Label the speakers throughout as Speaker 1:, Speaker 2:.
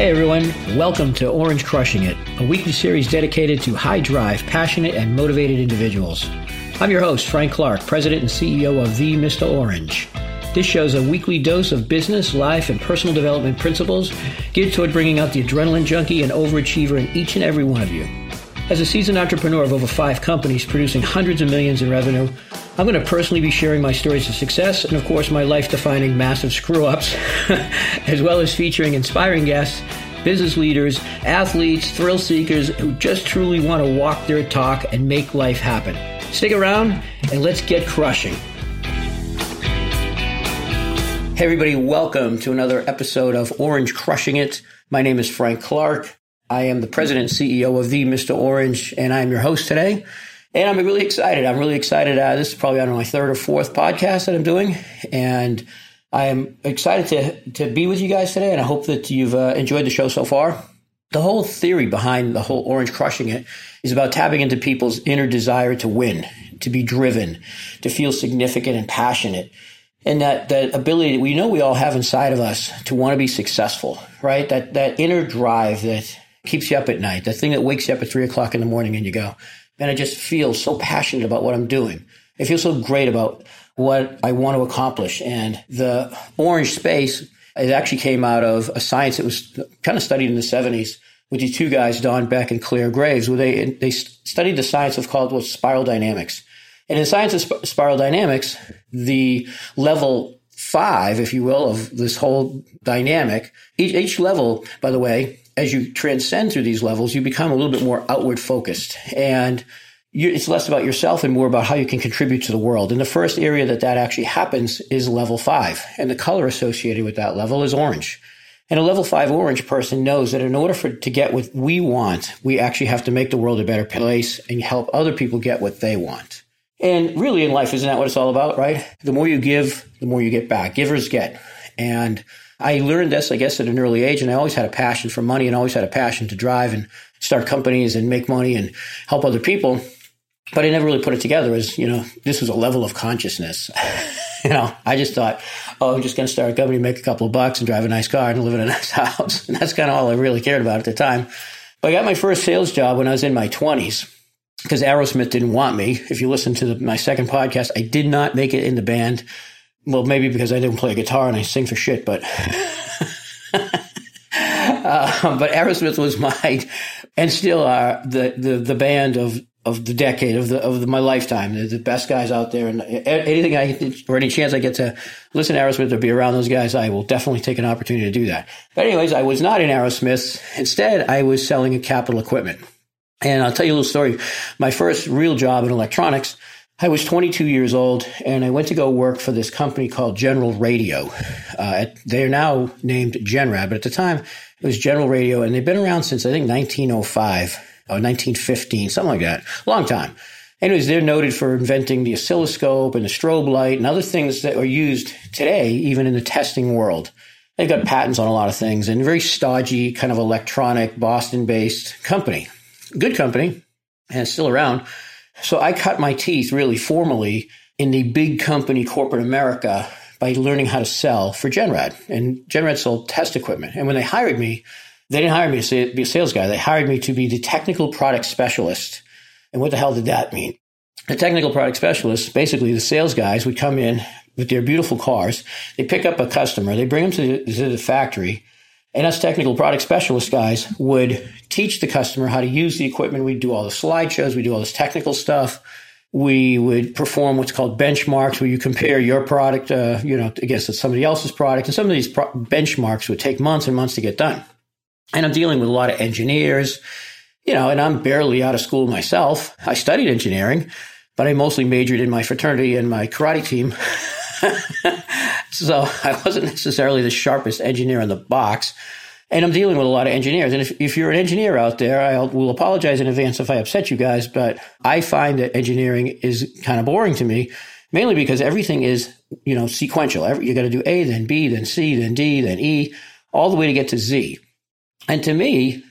Speaker 1: Hey everyone, welcome to Orange Crushing It, a weekly series dedicated to high drive, passionate, and motivated individuals. I'm your host, Frank Clark, President and CEO of The Mr. Orange. This show is a weekly dose of business, life, and personal development principles geared toward bringing out the adrenaline junkie and overachiever in each and every one of you. As a seasoned entrepreneur of over five companies producing hundreds of millions in revenue, I'm going to personally be sharing my stories of success and, of course, my life defining massive screw ups, as well as featuring inspiring guests, business leaders, athletes, thrill seekers who just truly want to walk their talk and make life happen. Stick around and let's get crushing. Hey, everybody, welcome to another episode of Orange Crushing It. My name is Frank Clark. I am the president CEO of the Mr. Orange, and I'm your host today. And I'm really excited. I'm really excited. Uh, this is probably, I don't know, my third or fourth podcast that I'm doing. And I am excited to, to be with you guys today. And I hope that you've uh, enjoyed the show so far. The whole theory behind the whole Orange Crushing It is about tapping into people's inner desire to win, to be driven, to feel significant and passionate. And that, that ability that we know we all have inside of us to want to be successful, right? That, that inner drive that keeps you up at night, that thing that wakes you up at three o'clock in the morning and you go, and I just feel so passionate about what I'm doing. I feel so great about what I want to accomplish. And the orange space, it actually came out of a science that was kind of studied in the 70s with these two guys, Don Beck and Clare Graves, where they, they studied the science of called was spiral dynamics. And in science of sp- spiral dynamics, the level five, if you will, of this whole dynamic, each, each level, by the way, as you transcend through these levels, you become a little bit more outward focused and you, it's less about yourself and more about how you can contribute to the world. And the first area that that actually happens is level five. And the color associated with that level is orange. And a level five orange person knows that in order for to get what we want, we actually have to make the world a better place and help other people get what they want. And really in life, isn't that what it's all about, right? The more you give, the more you get back. Givers get. And I learned this, I guess, at an early age, and I always had a passion for money and always had a passion to drive and start companies and make money and help other people. But I never really put it together as, you know, this was a level of consciousness. you know, I just thought, oh, I'm just going to start a company, make a couple of bucks and drive a nice car and live in a nice house. And that's kind of all I really cared about at the time. But I got my first sales job when I was in my 20s because Aerosmith didn't want me. If you listen to the, my second podcast, I did not make it in the band. Well, maybe because I didn't play guitar and I sing for shit, but uh, but Aerosmith was my and still are the, the the band of of the decade of the of the, my lifetime. They're the best guys out there, and anything I or any chance I get to listen to Aerosmith or be around those guys, I will definitely take an opportunity to do that. But anyways, I was not in Aerosmith. Instead, I was selling a capital equipment. And I'll tell you a little story. My first real job in electronics I was 22 years old and I went to go work for this company called General Radio. Uh, they're now named Genrad, but at the time it was General Radio and they've been around since I think 1905 or 1915, something like that. Long time. Anyways, they're noted for inventing the oscilloscope and the strobe light and other things that are used today, even in the testing world. They've got patents on a lot of things and very stodgy, kind of electronic, Boston based company. Good company and still around. So I cut my teeth really formally in the big company corporate America by learning how to sell for Genrad. And Genrad sold test equipment. And when they hired me, they didn't hire me to be a sales guy. They hired me to be the technical product specialist. And what the hell did that mean? The technical product specialist, basically the sales guys would come in with their beautiful cars. They pick up a customer. They bring them to the, to the factory. And us technical product specialist guys would teach the customer how to use the equipment. We'd do all the slideshows. We do all this technical stuff. We would perform what's called benchmarks where you compare your product, uh, you know, against somebody else's product. And some of these pro- benchmarks would take months and months to get done. And I'm dealing with a lot of engineers, you know, and I'm barely out of school myself. I studied engineering, but I mostly majored in my fraternity and my karate team. so I wasn't necessarily the sharpest engineer in the box. And I'm dealing with a lot of engineers. And if, if you're an engineer out there, I will apologize in advance if I upset you guys, but I find that engineering is kind of boring to me, mainly because everything is, you know, sequential. Every, you got to do A, then B, then C, then D, then E, all the way to get to Z. And to me,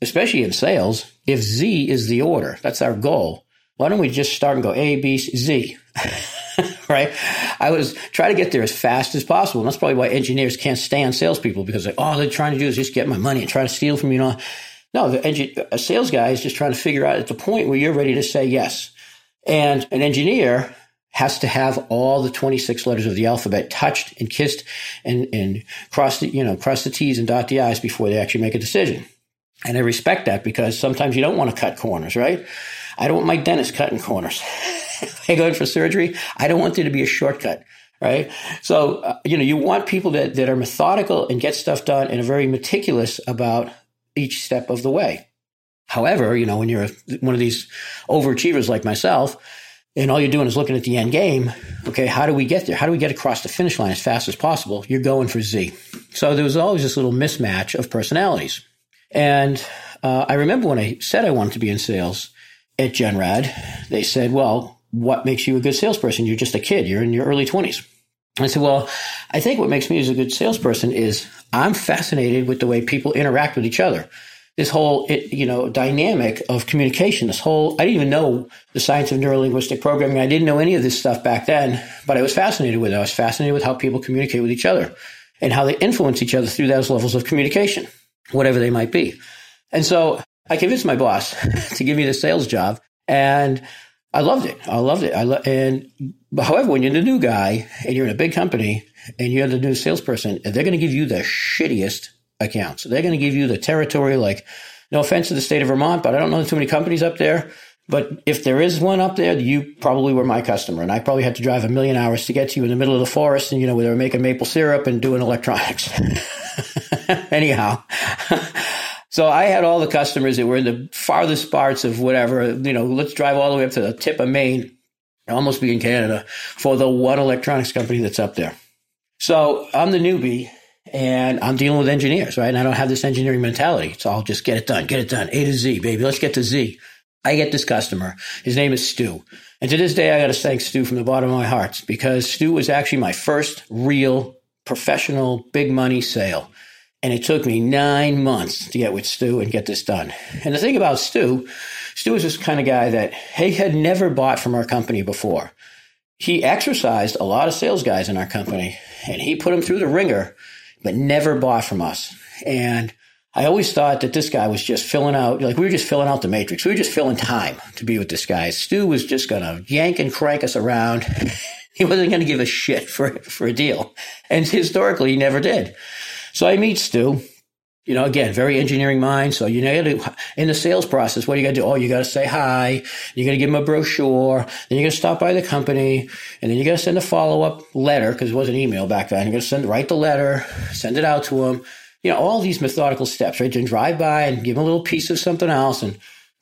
Speaker 1: especially in sales, if Z is the order, that's our goal. Why don't we just start and go A, B, C, Z? right? I was trying to get there as fast as possible. And that's probably why engineers can't stand salespeople because like, all they're trying to do is just get my money and try to steal from you. Know? No, the a sales guy is just trying to figure out at the point where you're ready to say yes. And an engineer has to have all the 26 letters of the alphabet touched and kissed and, and cross the, you know, cross the T's and dot the I's before they actually make a decision. And I respect that because sometimes you don't want to cut corners, right? I don't want my dentist cutting corners. I go in for surgery, I don't want there to be a shortcut, right? So, uh, you know, you want people that, that are methodical and get stuff done and are very meticulous about each step of the way. However, you know, when you're a, one of these overachievers like myself, and all you're doing is looking at the end game. Okay, how do we get there? How do we get across the finish line as fast as possible? You're going for Z. So there was always this little mismatch of personalities. And uh, I remember when I said I wanted to be in sales at Genrad, they said, well, what makes you a good salesperson? You're just a kid. You're in your early 20s. I said, well, I think what makes me as a good salesperson is I'm fascinated with the way people interact with each other this whole you know dynamic of communication this whole i didn't even know the science of neurolinguistic programming i didn't know any of this stuff back then but i was fascinated with it i was fascinated with how people communicate with each other and how they influence each other through those levels of communication whatever they might be and so i convinced my boss to give me the sales job and i loved it i loved it i lo- and however when you're the new guy and you're in a big company and you're the new salesperson they're going to give you the shittiest accounts. They're going to give you the territory, like, no offense to the state of Vermont, but I don't know too many companies up there. But if there is one up there, you probably were my customer. And I probably had to drive a million hours to get to you in the middle of the forest and, you know, where they were making maple syrup and doing electronics. Anyhow. So I had all the customers that were in the farthest parts of whatever, you know, let's drive all the way up to the tip of Maine, almost be in Canada, for the one electronics company that's up there. So I'm the newbie and I'm dealing with engineers, right? And I don't have this engineering mentality. It's all just get it done, get it done, A to Z, baby. Let's get to Z. I get this customer. His name is Stu. And to this day, I got to thank Stu from the bottom of my heart because Stu was actually my first real professional big money sale. And it took me nine months to get with Stu and get this done. And the thing about Stu, Stu was this kind of guy that he had never bought from our company before. He exercised a lot of sales guys in our company and he put them through the ringer but never bought from us. And I always thought that this guy was just filling out, like we were just filling out the matrix. We were just filling time to be with this guy. Stu was just going to yank and crank us around. he wasn't going to give a shit for, for a deal. And historically, he never did. So I meet Stu you know, again, very engineering mind. So you know, in the sales process, what do you got to do? Oh, you got to say hi. You got to give them a brochure. Then you got to stop by the company, and then you got to send a follow up letter because it was an email back then. You got to send write the letter, send it out to them. You know, all these methodical steps, right? Then drive by and give them a little piece of something else, and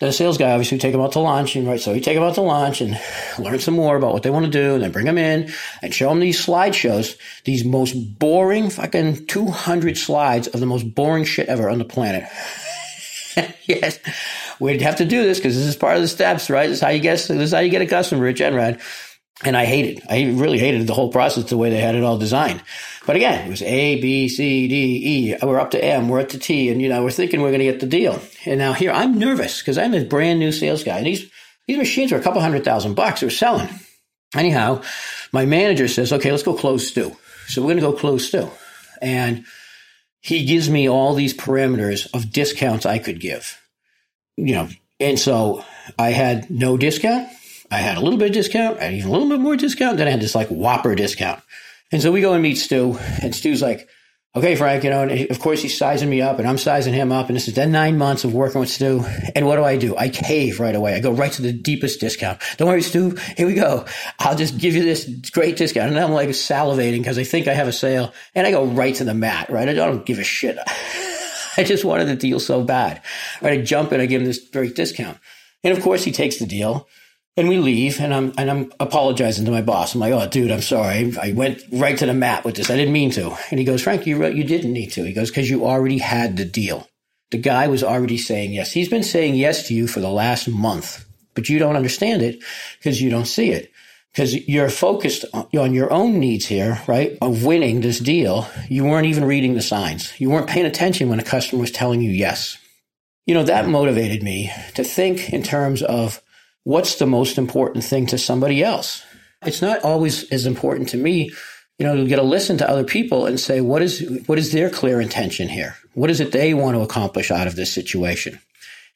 Speaker 1: the sales guy obviously take them out to lunch, and right, so you take them out to lunch and learn some more about what they want to do, and then bring them in and show them these slideshows, these most boring fucking 200 slides of the most boring shit ever on the planet. yes, we'd have to do this because this is part of the steps, right? This is how you get this is how you get a customer at Genrad. And I hated, I really hated the whole process, the way they had it all designed. But again, it was A, B, C, D, E. We're up to M. We're up to T. And, you know, we're thinking we're going to get the deal. And now here I'm nervous because I'm a brand new sales guy. And these, these machines are a couple hundred thousand bucks. They're selling. Anyhow, my manager says, okay, let's go close Stu. So we're going to go close Stu. And he gives me all these parameters of discounts I could give. You know, and so I had no discount. I had a little bit of discount. I had even a little bit more discount. Then I had this like whopper discount. And so we go and meet Stu, and Stu's like, okay, Frank, you know, and of course he's sizing me up and I'm sizing him up. And this is then nine months of working with Stu. And what do I do? I cave right away. I go right to the deepest discount. Don't worry, Stu. Here we go. I'll just give you this great discount. And I'm like salivating because I think I have a sale and I go right to the mat, right? I don't give a shit. I just wanted the deal so bad. Right. I jump in, I give him this great discount. And of course he takes the deal. And we leave, and I'm and I'm apologizing to my boss. I'm like, "Oh, dude, I'm sorry. I went right to the mat with this. I didn't mean to." And he goes, "Frank, you you didn't need to." He goes, "Because you already had the deal. The guy was already saying yes. He's been saying yes to you for the last month, but you don't understand it because you don't see it." Because you're focused on your own needs here, right? Of winning this deal. You weren't even reading the signs. You weren't paying attention when a customer was telling you yes. You know, that motivated me to think in terms of what's the most important thing to somebody else? it's not always as important to me, you know, to get to listen to other people and say, what is, what is their clear intention here? What is it they want to accomplish out of this situation?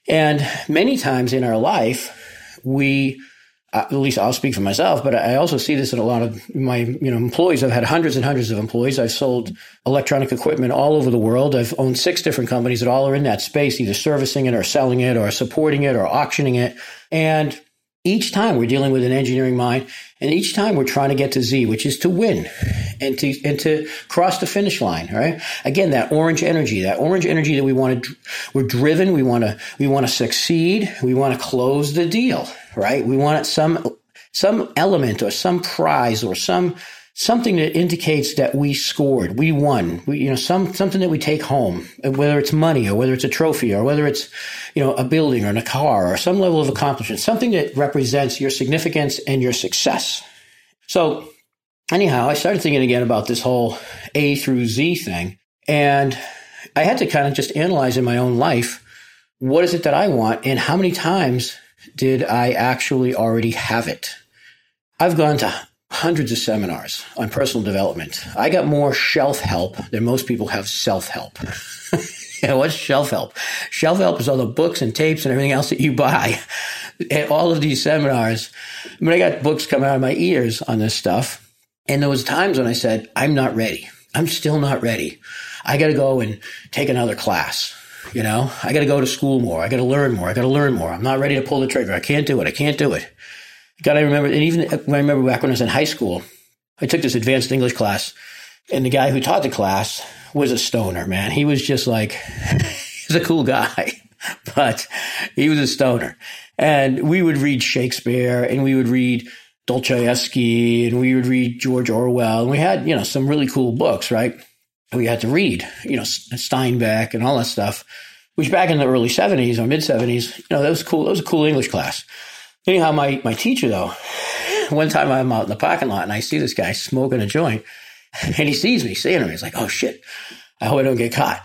Speaker 1: And many times in our life, we, at least I'll speak for myself, but I also see this in a lot of my, you know, employees. I've had hundreds and hundreds of employees. I've sold electronic equipment all over the world. I've owned six different companies that all are in that space, either servicing it or selling it or supporting it or auctioning it. And each time we're dealing with an engineering mind and each time we're trying to get to Z, which is to win and to, and to cross the finish line, right? Again, that orange energy, that orange energy that we want to, we're driven. We want to, we want to succeed. We want to close the deal, right? We want some, some element or some prize or some, something that indicates that we scored, we won, we, you know, some, something that we take home, whether it's money or whether it's a trophy or whether it's, you know, a building or a car or some level of accomplishment, something that represents your significance and your success. So anyhow, I started thinking again about this whole A through Z thing and I had to kind of just analyze in my own life, what is it that I want and how many times did I actually already have it? I've gone to hundreds of seminars on personal development. I got more shelf help than most people have self help. yeah, what's shelf help? Shelf help is all the books and tapes and everything else that you buy at all of these seminars. I mean, I got books coming out of my ears on this stuff. And there was times when I said, I'm not ready. I'm still not ready. I got to go and take another class. You know, I got to go to school more. I got to learn more. I got to learn more. I'm not ready to pull the trigger. I can't do it. I can't do it. God, I remember, and even I remember back when I was in high school, I took this advanced English class, and the guy who taught the class was a stoner, man. He was just like, he's a cool guy, but he was a stoner. And we would read Shakespeare and we would read Dostoevsky and we would read George Orwell. And we had, you know, some really cool books, right? We had to read, you know, Steinbeck and all that stuff, which back in the early 70s or mid 70s, you know, that was cool. That was a cool English class. Anyhow, my, my teacher though, one time I'm out in the parking lot and I see this guy smoking a joint and he sees me seeing him. He's like, Oh shit. I hope I don't get caught.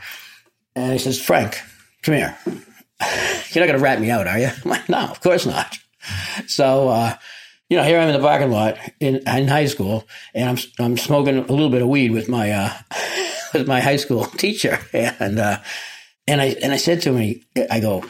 Speaker 1: And he says, Frank, come here. You're not going to rat me out, are you? I'm like, no, of course not. So, uh, you know, here I'm in the parking lot in, in high school and I'm, I'm smoking a little bit of weed with my, uh, my high school teacher. And, uh, and I, and I said to him, I go,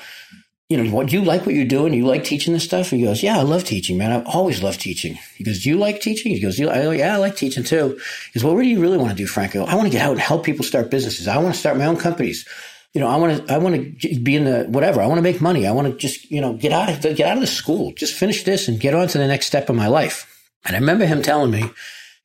Speaker 1: you know, what do you like what you're doing? You like teaching this stuff? He goes, yeah, I love teaching, man. I've always loved teaching. He goes, do you like teaching? He goes, I go, yeah, I like teaching too. He goes, well, what do you really want to do, Frank? I I want to get out and help people start businesses. I want to start my own companies. You know, I want to, I want to be in the whatever. I want to make money. I want to just, you know, get out of the, get out of the school, just finish this and get on to the next step of my life. And I remember him telling me,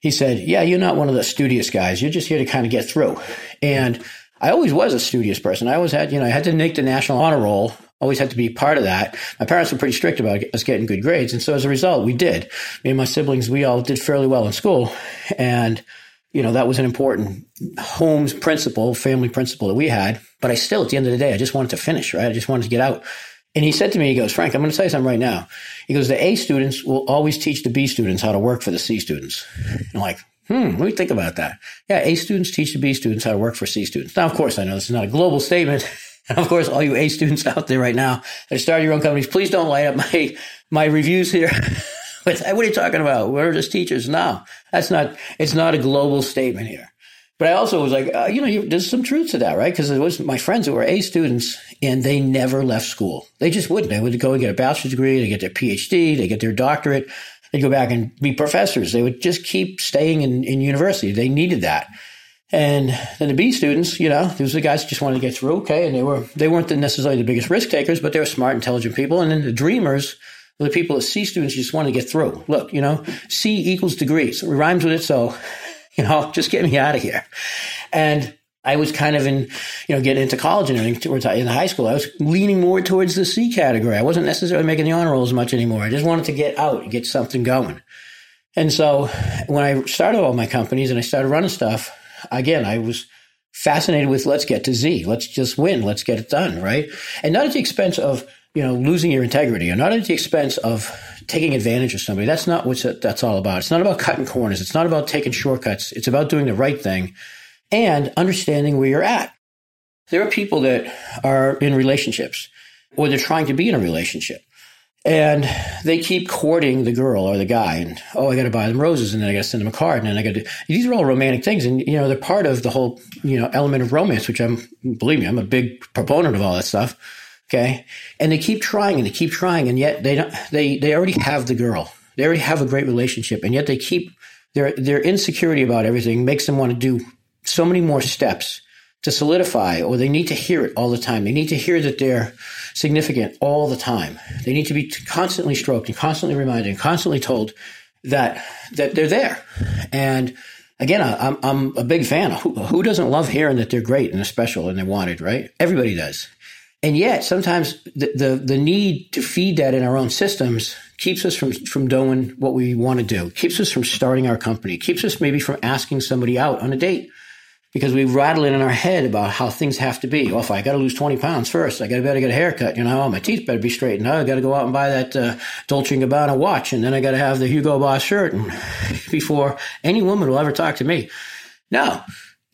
Speaker 1: he said, yeah, you're not one of the studious guys. You're just here to kind of get through. And I always was a studious person. I always had, you know, I had to make the national honor roll always had to be part of that. My parents were pretty strict about us getting good grades. And so as a result, we did. Me and my siblings, we all did fairly well in school. And, you know, that was an important home's principle, family principle that we had. But I still, at the end of the day, I just wanted to finish, right? I just wanted to get out. And he said to me, he goes, Frank, I'm going to tell you something right now. He goes, the A students will always teach the B students how to work for the C students. I'm like, hmm, let me think about that. Yeah, A students teach the B students how to work for C students. Now, of course, I know this is not a global statement. And of course, all you A students out there right now that start your own companies, please don't light up my, my reviews here. what are you talking about? We're just teachers. No, that's not, it's not a global statement here. But I also was like, uh, you know, you, there's some truth to that, right? Because it was my friends who were A students and they never left school. They just wouldn't. They would go and get a bachelor's degree, they get their PhD, they get their doctorate, they go back and be professors. They would just keep staying in, in university. They needed that. And then the B students, you know, these were the guys who just wanted to get through, okay, and they were they weren't necessarily the biggest risk takers, but they were smart, intelligent people. And then the dreamers the people that C students just wanted to get through. Look, you know, C equals degrees. It rhymes with it, so you know, just get me out of here. And I was kind of in, you know, getting into college and everything towards in high school. I was leaning more towards the C category. I wasn't necessarily making the honor roll as much anymore. I just wanted to get out get something going. And so when I started all my companies and I started running stuff, again, I was fascinated with let's get to Z. Let's just win. Let's get it done. Right. And not at the expense of, you know, losing your integrity or not at the expense of taking advantage of somebody. That's not what that's all about. It's not about cutting corners. It's not about taking shortcuts. It's about doing the right thing and understanding where you're at. There are people that are in relationships or they're trying to be in a relationship and they keep courting the girl or the guy and oh i got to buy them roses and then i got to send them a card and then i got to these are all romantic things and you know they're part of the whole you know element of romance which i'm believe me i'm a big proponent of all that stuff okay and they keep trying and they keep trying and yet they don't they they already have the girl they already have a great relationship and yet they keep their their insecurity about everything makes them want to do so many more steps to solidify or they need to hear it all the time they need to hear that they're significant all the time. They need to be constantly stroked and constantly reminded and constantly told that that they're there. And again, I'm I'm a big fan. Who, who doesn't love hearing that they're great and they're special and they're wanted, right? Everybody does. And yet, sometimes the, the, the need to feed that in our own systems keeps us from from doing what we want to do. Keeps us from starting our company. Keeps us maybe from asking somebody out on a date because we rattle it in our head about how things have to be. Well, if I got to lose 20 pounds first, I got to better get a haircut. You know, oh, my teeth better be straightened. Oh, I got to go out and buy that uh, Dolce & Gabbana watch. And then I got to have the Hugo Boss shirt and before any woman will ever talk to me. No,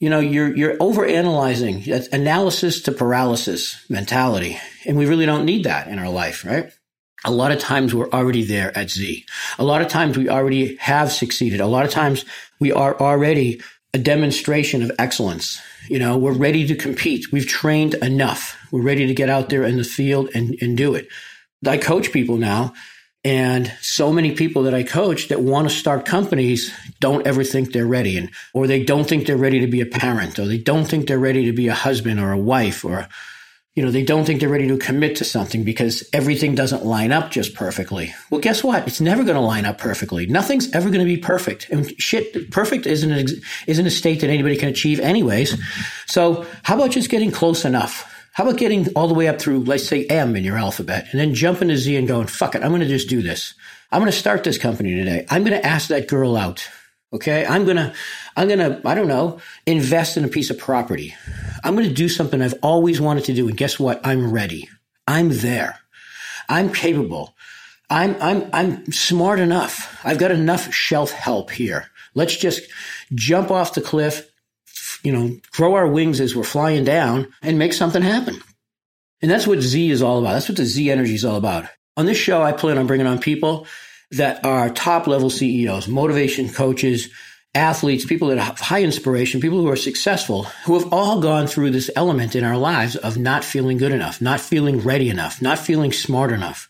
Speaker 1: you know, you're, you're over analyzing analysis to paralysis mentality. And we really don't need that in our life, right? A lot of times we're already there at Z. A lot of times we already have succeeded. A lot of times we are already a demonstration of excellence. You know, we're ready to compete. We've trained enough. We're ready to get out there in the field and, and do it. I coach people now, and so many people that I coach that want to start companies don't ever think they're ready, and or they don't think they're ready to be a parent, or they don't think they're ready to be a husband or a wife or you know, they don't think they're ready to commit to something because everything doesn't line up just perfectly. Well, guess what? It's never going to line up perfectly. Nothing's ever going to be perfect. And shit, perfect isn't an, isn't a state that anybody can achieve anyways. So how about just getting close enough? How about getting all the way up through, let's say M in your alphabet and then jumping to Z and going, fuck it. I'm going to just do this. I'm going to start this company today. I'm going to ask that girl out. Okay. I'm going to, I'm going to, I don't know, invest in a piece of property. I'm going to do something I've always wanted to do. And guess what? I'm ready. I'm there. I'm capable. I'm, I'm, I'm smart enough. I've got enough shelf help here. Let's just jump off the cliff, you know, grow our wings as we're flying down and make something happen. And that's what Z is all about. That's what the Z energy is all about. On this show, I plan on bringing on people that are top level CEOs, motivation coaches, athletes, people that have high inspiration, people who are successful, who have all gone through this element in our lives of not feeling good enough, not feeling ready enough, not feeling smart enough.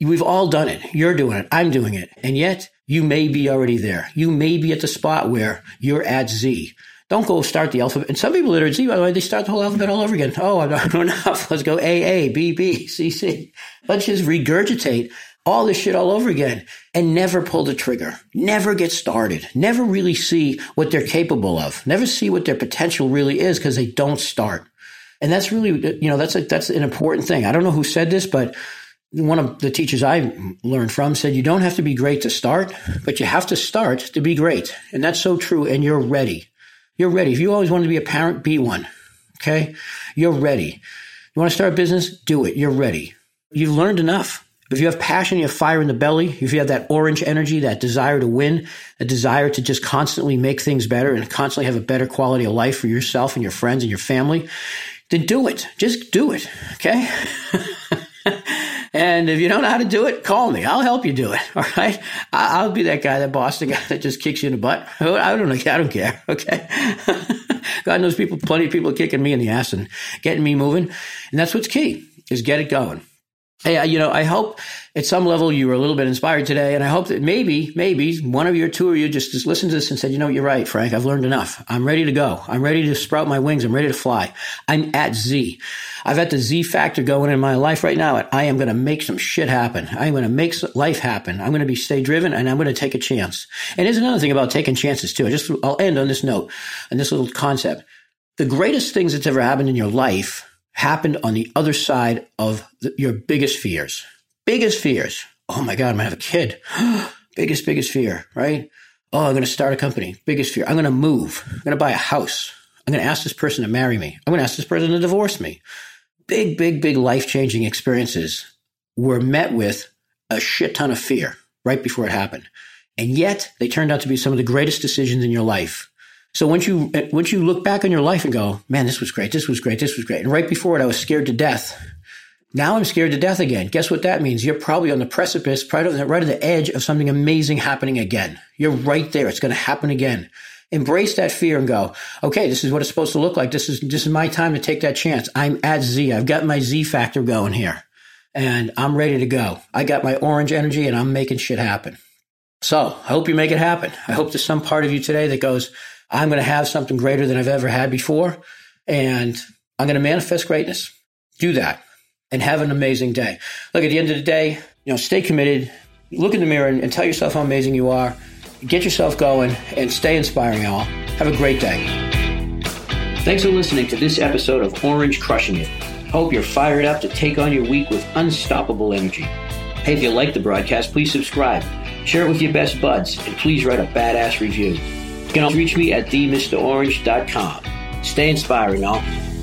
Speaker 1: We've all done it. You're doing it. I'm doing it. And yet you may be already there. You may be at the spot where you're at Z. Don't go start the alphabet. And some people that are Z, by the way, they start the whole alphabet all over again. Oh, I'm not know enough. Let's go A, A, B, B, C, C. Let's just regurgitate all this shit all over again and never pull the trigger, never get started, never really see what they're capable of, never see what their potential really is because they don't start. And that's really, you know, that's a, that's an important thing. I don't know who said this, but one of the teachers I learned from said, you don't have to be great to start, but you have to start to be great. And that's so true. And you're ready. You're ready. If you always wanted to be a parent, be one. Okay. You're ready. You want to start a business? Do it. You're ready. You've learned enough. If you have passion, you have fire in the belly, if you have that orange energy, that desire to win, a desire to just constantly make things better and constantly have a better quality of life for yourself and your friends and your family, then do it. Just do it. Okay. and if you don't know how to do it, call me. I'll help you do it. All right. I'll be that guy, that boss, the guy that just kicks you in the butt. I don't know. I don't care. Okay. God knows people, plenty of people kicking me in the ass and getting me moving. And that's what's key is get it going. Hey, you know, I hope at some level you were a little bit inspired today, and I hope that maybe, maybe one of you or two of you just, just listened to this and said, you know, you're right, Frank. I've learned enough. I'm ready to go. I'm ready to sprout my wings. I'm ready to fly. I'm at Z. I've got the Z factor going in my life right now. And I am going to make some shit happen. I'm going to make life happen. I'm going to be stay driven, and I'm going to take a chance. And here's another thing about taking chances too. I just I'll end on this note and this little concept. The greatest things that's ever happened in your life happened on the other side of the, your biggest fears. Biggest fears. Oh my God, I'm to have a kid. biggest, biggest fear, right? Oh, I'm to start a company. Biggest fear. I'm to move. I'm to buy a house. I'm to ask this person to marry me. I'm to ask this person to divorce me. Big, big, big life changing experiences were met with a shit ton of fear right before it happened. And yet they turned out to be some of the greatest decisions in your life so once you once you look back on your life and go, man, this was great, this was great, this was great, and right before it, I was scared to death. Now I'm scared to death again. Guess what that means? You're probably on the precipice, right on the, right on the edge of something amazing happening again. You're right there. It's going to happen again. Embrace that fear and go, okay, this is what it's supposed to look like. This is, this is my time to take that chance. I'm at Z. I've got my Z factor going here and I'm ready to go. I got my orange energy and I'm making shit happen. So I hope you make it happen. I hope there's some part of you today that goes, I'm going to have something greater than I've ever had before and I'm going to manifest greatness. Do that and have an amazing day. Look, at the end of the day, you know, stay committed, look in the mirror and, and tell yourself how amazing you are. Get yourself going and stay inspiring, y'all. Have a great day. Thanks for listening to this episode of Orange Crushing It. Hope you're fired up to take on your week with unstoppable energy. Hey, if you like the broadcast, please subscribe, share it with your best buds, and please write a badass review. You can also reach me at themrorange.com. Stay inspiring, y'all.